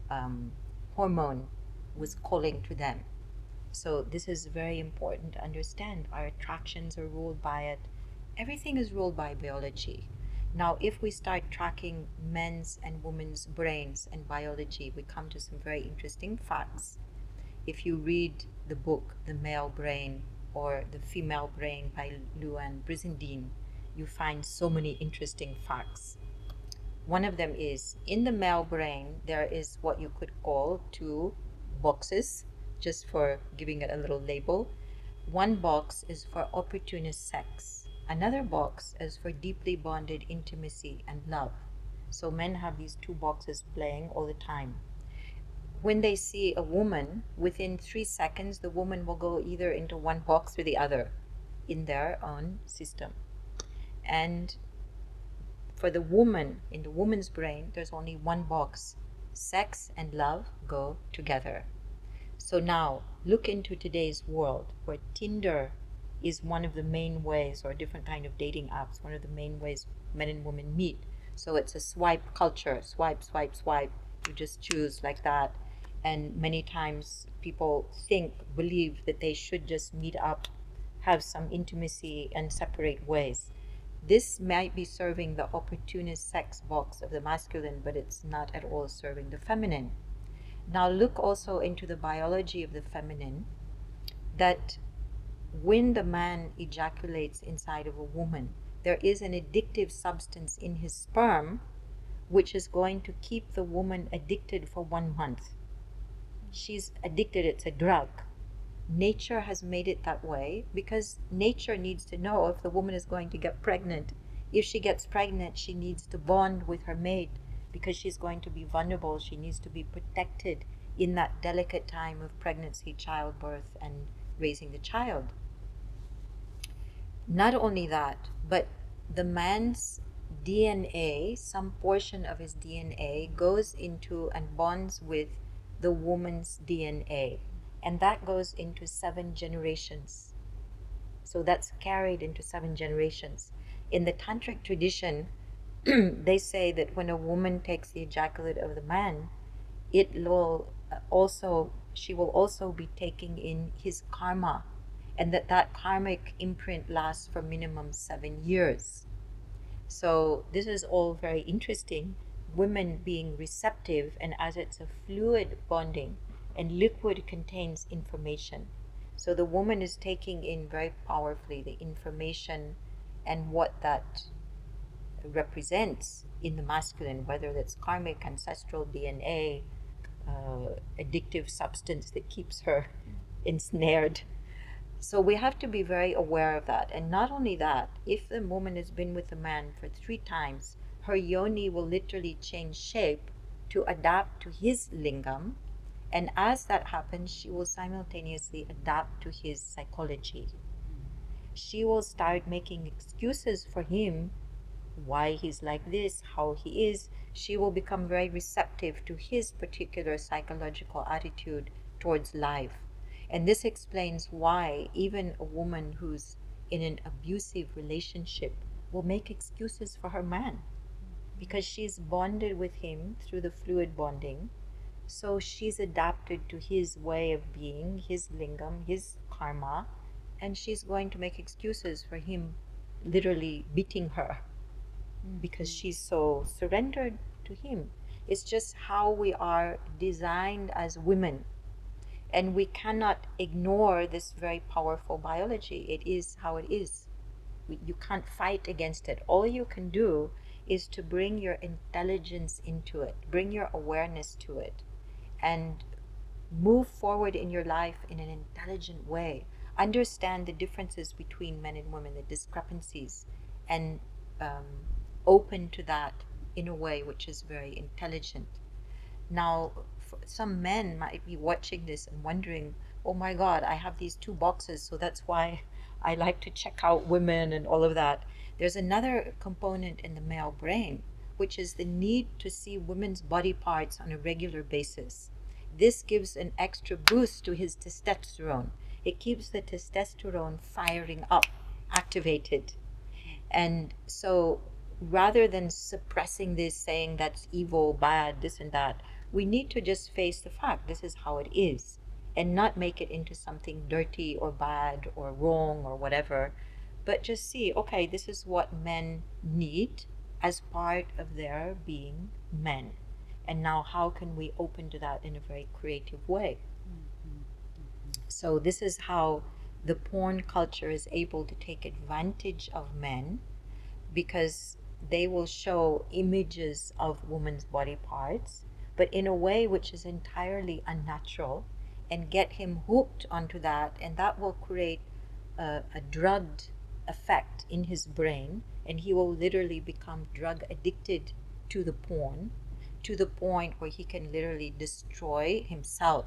um, hormone was calling to them. So this is very important to understand. Our attractions are ruled by it. Everything is ruled by biology. Now, if we start tracking men's and women's brains and biology, we come to some very interesting facts. If you read the book, The Male Brain or The Female Brain by Louann Brizendine, you find so many interesting facts. One of them is in the male brain, there is what you could call two boxes, just for giving it a little label. One box is for opportunist sex Another box is for deeply bonded intimacy and love. So men have these two boxes playing all the time. When they see a woman, within three seconds, the woman will go either into one box or the other in their own system. And for the woman, in the woman's brain, there's only one box. Sex and love go together. So now look into today's world where Tinder is one of the main ways or different kind of dating apps one of the main ways men and women meet. So it's a swipe culture swipe swipe swipe. You just choose like that. And many times people think believe that they should just meet up have some intimacy and separate ways this might be serving the opportunist sex box of the masculine, but it's not at all serving the feminine. Now, look also into the biology of the feminine that when the man ejaculates inside of a woman, there is an addictive substance in his sperm which is going to keep the woman addicted for one month. She's addicted, it's a drug. Nature has made it that way because nature needs to know if the woman is going to get pregnant. If she gets pregnant, she needs to bond with her mate because she's going to be vulnerable. She needs to be protected in that delicate time of pregnancy, childbirth, and raising the child. Not only that, but the man's DNA, some portion of his DNA, goes into and bonds with the woman's DNA. And that goes into seven generations. So that's carried into seven generations. In the tantric tradition, they say that when a woman takes the ejaculate of the man, it will uh, also she will also be taking in his karma and that that karmic imprint lasts for minimum 7 years. So this is all very interesting women being receptive and as it's a fluid bonding and liquid contains information. So the woman is taking in very powerfully the information and what that represents in the masculine, whether that's karmic, ancestral DNA, uh, addictive substance that keeps her ensnared. So we have to be very aware of that. And not only that, if the woman has been with a man for three times, her yoni will literally change shape to adapt to his lingam. And as that happens, she will simultaneously adapt to his psychology. She will start making excuses for him why he's like this, how he is, she will become very receptive to his particular psychological attitude towards life. And this explains why even a woman who's in an abusive relationship will make excuses for her man because she's bonded with him through the fluid bonding. So she's adapted to his way of being, his lingam, his karma, and she's going to make excuses for him literally beating her mm-hmm. because she's so surrendered to Him. It's just how we are designed as women. And we cannot ignore this very powerful biology. It is how it is. You can't fight against it. All you can do is to bring your intelligence into it, bring your awareness to it, and move forward in your life in an intelligent way. Understand the differences between men and women, the discrepancies, and um, open to that in a way which is very intelligent. Now, some men might be watching this and wondering, oh my God, I have these two boxes, so that's why I like to check out women and all of that. There's another component in the male brain, which is the need to see women's body parts on a regular basis. This gives an extra boost to his testosterone. It keeps the testosterone firing up, activated. And so rather than suppressing this, saying that's evil, bad, this and that, we need to just face the fact this is how it is and not make it into something dirty or bad or wrong or whatever, but just see, okay, this is what men need as part of their being men. And now, how can we open to that in a very creative way? So, this is how the porn culture is able to take advantage of men because they will show images of women's body parts, but in a way which is entirely unnatural, and get him hooked onto that, and that will create a, a drugged effect in his brain, and he will literally become drug addicted to the porn to the point where he can literally destroy himself.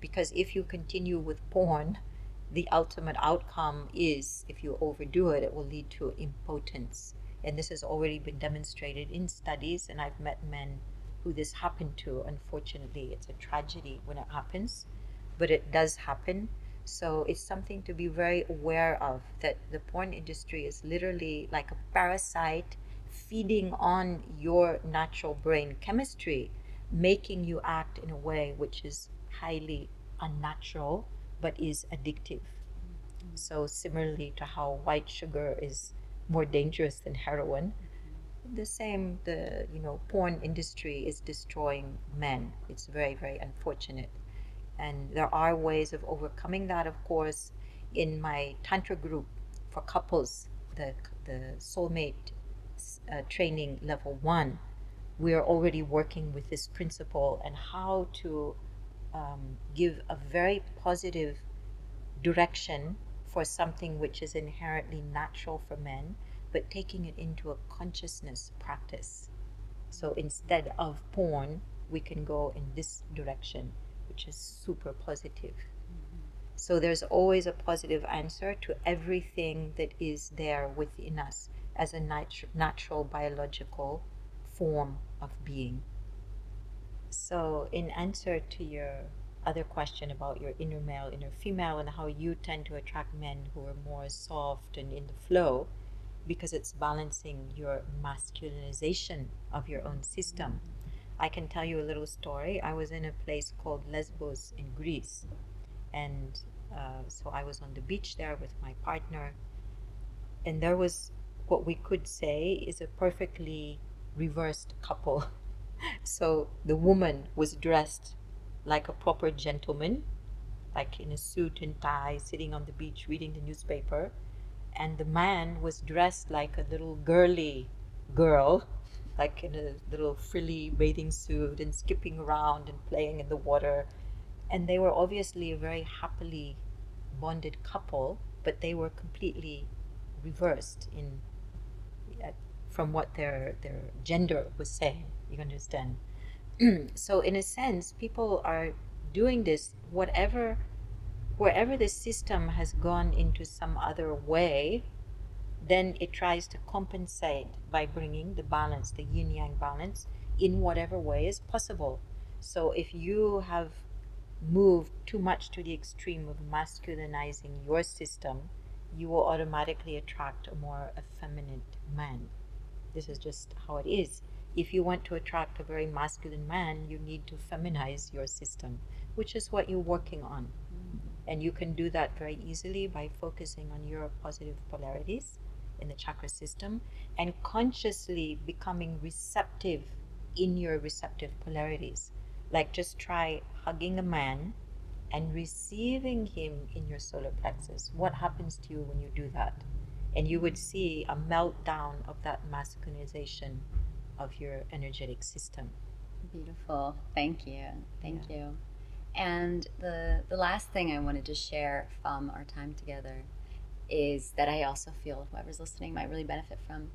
Because if you continue with porn, the ultimate outcome is if you overdo it, it will lead to impotence. And this has already been demonstrated in studies and i've met men who this happened to. Unfortunately it's a tragedy when it happens but it does happen. So it's something to be very aware of that the porn industry is literally like a parasite feeding on your natural brain chemistry making you act in a way which is highly unnatural but is addictive so similarly to how white sugar is more dangerous than heroin. The same, the you know, porn industry is destroying men. It's very, very unfortunate. And there are ways of overcoming that, of course. In my Tantra group for couples, the, the soulmate uh, training level one, we are already working with this principle and how to um, give a very positive direction for something which is inherently natural for men, but taking it into a consciousness practice. So instead of porn, we can go in this direction, which is super positive. So there's always a positive answer to everything that is there within us as a nat- natural biological form of being. So, in answer to your other question about your inner male, inner female, and how you tend to attract men who are more soft and in the flow, because it's balancing your masculinization of your own system. I can tell you a little story. I was in a place called Lesbos in Greece, and uh, so I was on the beach there with my partner, and there was what we could say is a perfectly reversed couple. so the woman was dressed like a proper gentleman, like in a suit and tie, sitting on the beach reading the newspaper. And the man was dressed like a little girly girl, like in a little frilly bathing suit and skipping around and playing in the water. And they were obviously a very happily bonded couple, but they were completely reversed in from what their their gender was saying. You understand? so in a sense, people are doing this whatever wherever the system has gone into some other way, then it tries to compensate by bringing the balance, the yin yang balance, in whatever way is possible. So if you have moved too much to the extreme of masculinizing your system, you will automatically attract a more effeminate man. This is just how it is. If you want to attract a very masculine man, you need to feminize your system, which is what you're working on. Mm-hmm. And you can do that very easily by focusing on your positive polarities in the chakra system and consciously becoming receptive in your receptive polarities. Like just try hugging a man and receiving him in your solar plexus. What happens to you when you do that? And you would see a meltdown of that masculinization of your energetic system. Beautiful. Thank you. Thank yeah. you. And the the last thing I wanted to share from our time together is that I also feel whoever's listening might really benefit from.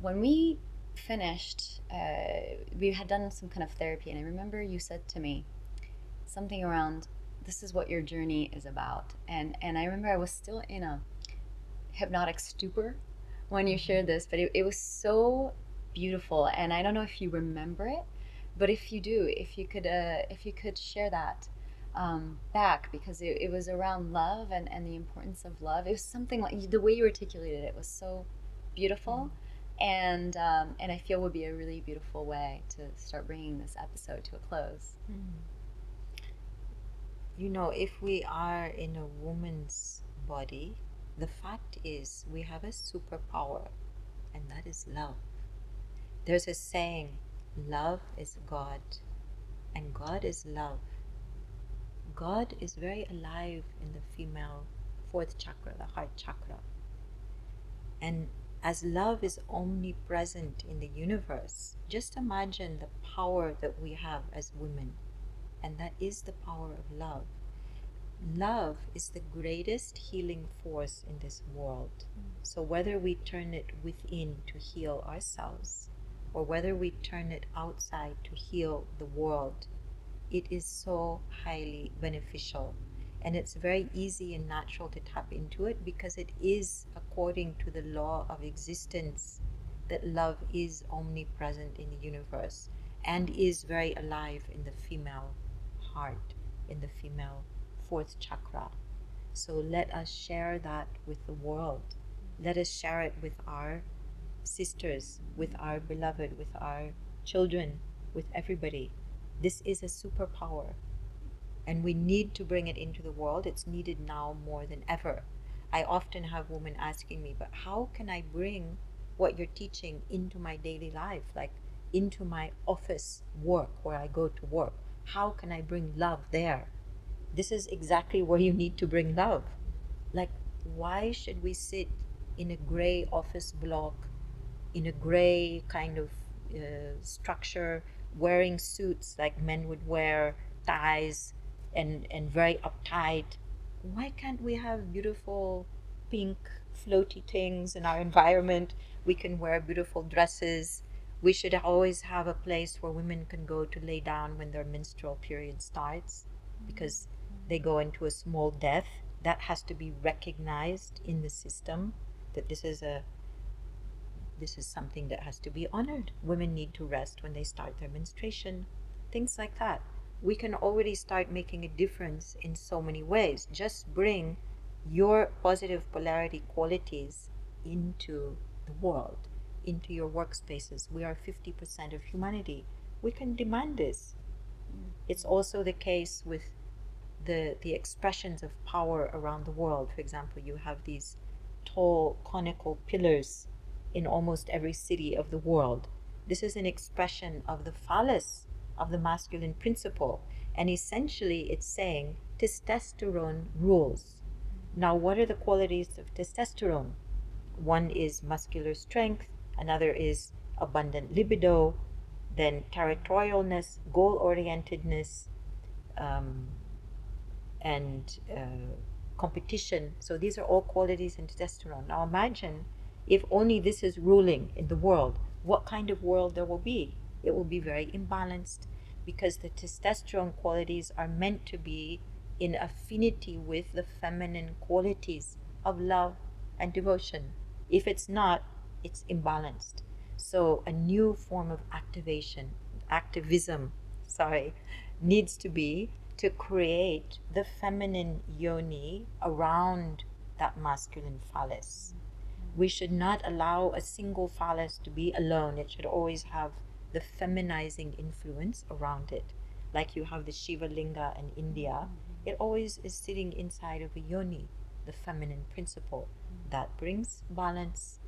When we finished, uh, we had done some kind of therapy, and I remember you said to me something around, "This is what your journey is about," and and I remember I was still in a hypnotic stupor when you shared this, but it, it was so beautiful. And I don't know if you remember it, but if you do, if you could, uh, if you could share that um, back, because it, it was around love and, and the importance of love. It was something like the way you articulated it was so beautiful. Mm-hmm. And um, and I feel would be a really beautiful way to start bringing this episode to a close. Mm-hmm. You know, if we are in a woman's body, the fact is, we have a superpower, and that is love. There's a saying, love is God, and God is love. God is very alive in the female fourth chakra, the heart chakra. And as love is omnipresent in the universe, just imagine the power that we have as women. And that is the power of love love is the greatest healing force in this world. Mm. So, whether we turn it within to heal ourselves or whether we turn it outside to heal the world, it is so highly beneficial. And it's very easy and natural to tap into it because it is according to the law of existence that love is omnipresent in the universe and is very alive in the female heart, in the female fourth chakra. So let us share that with the world. Let us share it with our sisters, with our beloved, with our children, with everybody. This is a superpower. And we need to bring it into the world. It's needed now more than ever. I often have women asking me, but how can I bring what you're teaching into my daily life, like into my office work where I go to work? How can I bring love there? This is exactly where you need to bring love. Like, why should we sit in a gray office block, in a gray kind of uh, structure, wearing suits like men would wear, ties, and, and very uptight? Why can't we have beautiful pink floaty things in our environment? We can wear beautiful dresses. We should always have a place where women can go to lay down when their menstrual period starts because they go into a small death. That has to be recognized in the system that this is a this is something that has to be honored. Women need to rest when they start their menstruation, things like that. We can already start making a difference in so many ways. Just bring your positive polarity qualities into the world, into your workspaces. We are 50% of humanity. We can demand this. It's also the case with the, the expressions of power around the world. For example, you have these tall conical pillars in almost every city of the world. This is an expression of the phallus, of the masculine principle. And essentially, it's saying testosterone rules. Now, what are the qualities of testosterone? One is muscular strength, another is abundant libido, then territorialness, goal orientedness, um, and uh, competition. So, these are all qualities in testosterone. Now, imagine if only this is ruling in the world, what kind of world there will be? It will be very imbalanced because the testosterone qualities are meant to be in affinity with the feminine qualities of love and devotion. If it's not, it's imbalanced. So a new form of activation, activism, sorry, needs to be to create the feminine yoni around that masculine phallus we should not allow a single phallus to be alone. It should always have the feminizing influence around it. Like you have the Shiva Linga in India, it always is sitting inside of a yoni, the feminine principle. That brings balance.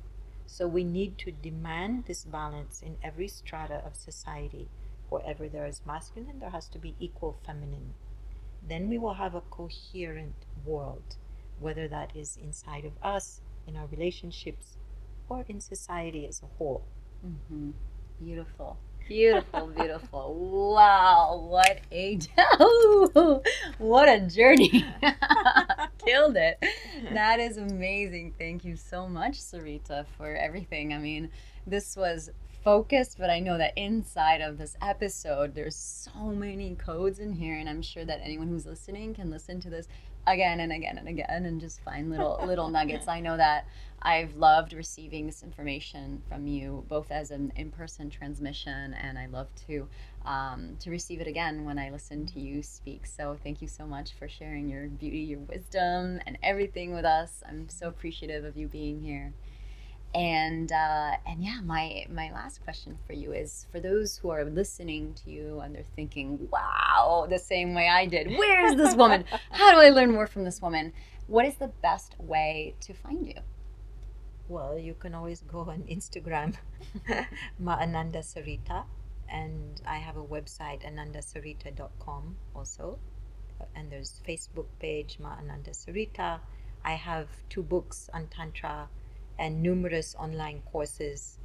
So we need to demand this balance in every strata of society. Wherever there is masculine, there has to be equal feminine. Then we will have a coherent world, whether that is inside of us, in our relationships, or in society as a whole. Mm-hmm. Beautiful. Beautiful, beautiful. wow, what a what a journey. Killed it. That is amazing. Thank you so much, Sarita, for everything. I mean, this was focused, but I know that inside of this episode, there's so many codes in here, and I'm sure that anyone who's listening can listen to this again and again and again and just find little little nuggets. I know that I've loved receiving this information from you both as an in-person transmission and I love to um, to receive it again when I listen to you speak. So thank you so much for sharing your beauty, your wisdom, and everything with us. I'm so appreciative of you being here and uh, and yeah my my last question for you is for those who are listening to you and they're thinking wow the same way i did. Where is this woman? How do i learn more from this woman? What is the best way to find you? Well you can always go on instagram maananda sarita and i have a website anandasarita.com also. And there's facebook page maananda sarita. I have two books on tantra and numerous online courses.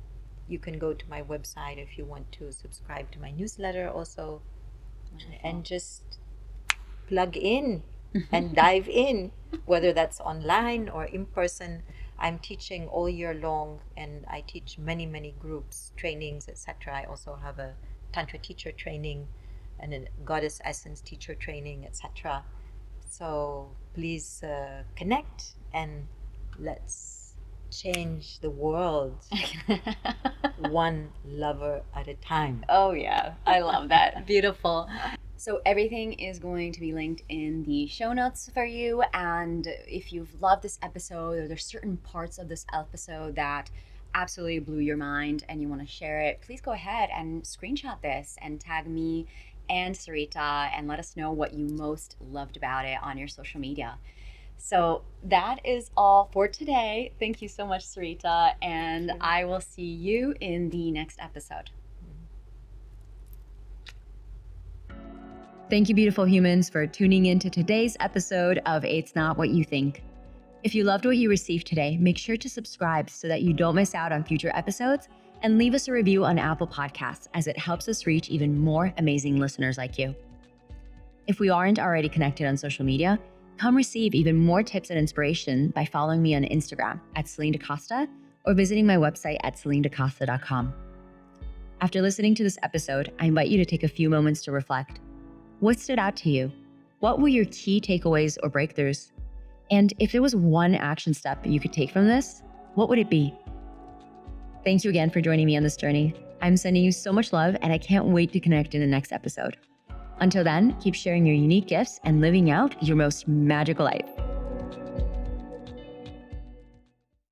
You can go to my website if you want to subscribe to my newsletter also Wonderful. and just plug in and dive in, whether that's online or in person. I'm teaching all year long and I teach many, many groups, trainings, etc. I also have a Tantra teacher training and a Goddess Essence teacher training, etc. So please uh, connect and let's change the world one lover at a time. Oh, yeah. I love that. Beautiful. So, everything is going to be linked in the show notes for you. And if you've loved this episode, or there's certain parts of this episode that absolutely blew your mind and you want to share it, please go ahead and screenshot this and tag me and Sarita and let us know what you most loved about it on your social media. So that is all for today. Thank you so much, Sarita, and I will see you in the next episode. Thank you, beautiful humans, for tuning in to today's episode of It's Not What You Think. If you loved what you received today, make sure to subscribe so that you don't miss out on future episodes and leave us a review on Apple Podcasts as it helps us reach even more amazing listeners like you. If we aren't already connected on social media, come receive even more tips and inspiration by following me on Instagram at Celinne Da Costa or visiting my website at celinnedacosta.com. After listening to this episode, I invite you to take a few moments to reflect. What stood out to you? What were your key takeaways or breakthroughs? And if there was one action step you could take from this, what would it be? Thank you again for joining me on this journey. I'm sending you so much love, and I can't wait to connect in the next episode. Until then, keep sharing your unique gifts and living out your most magical life.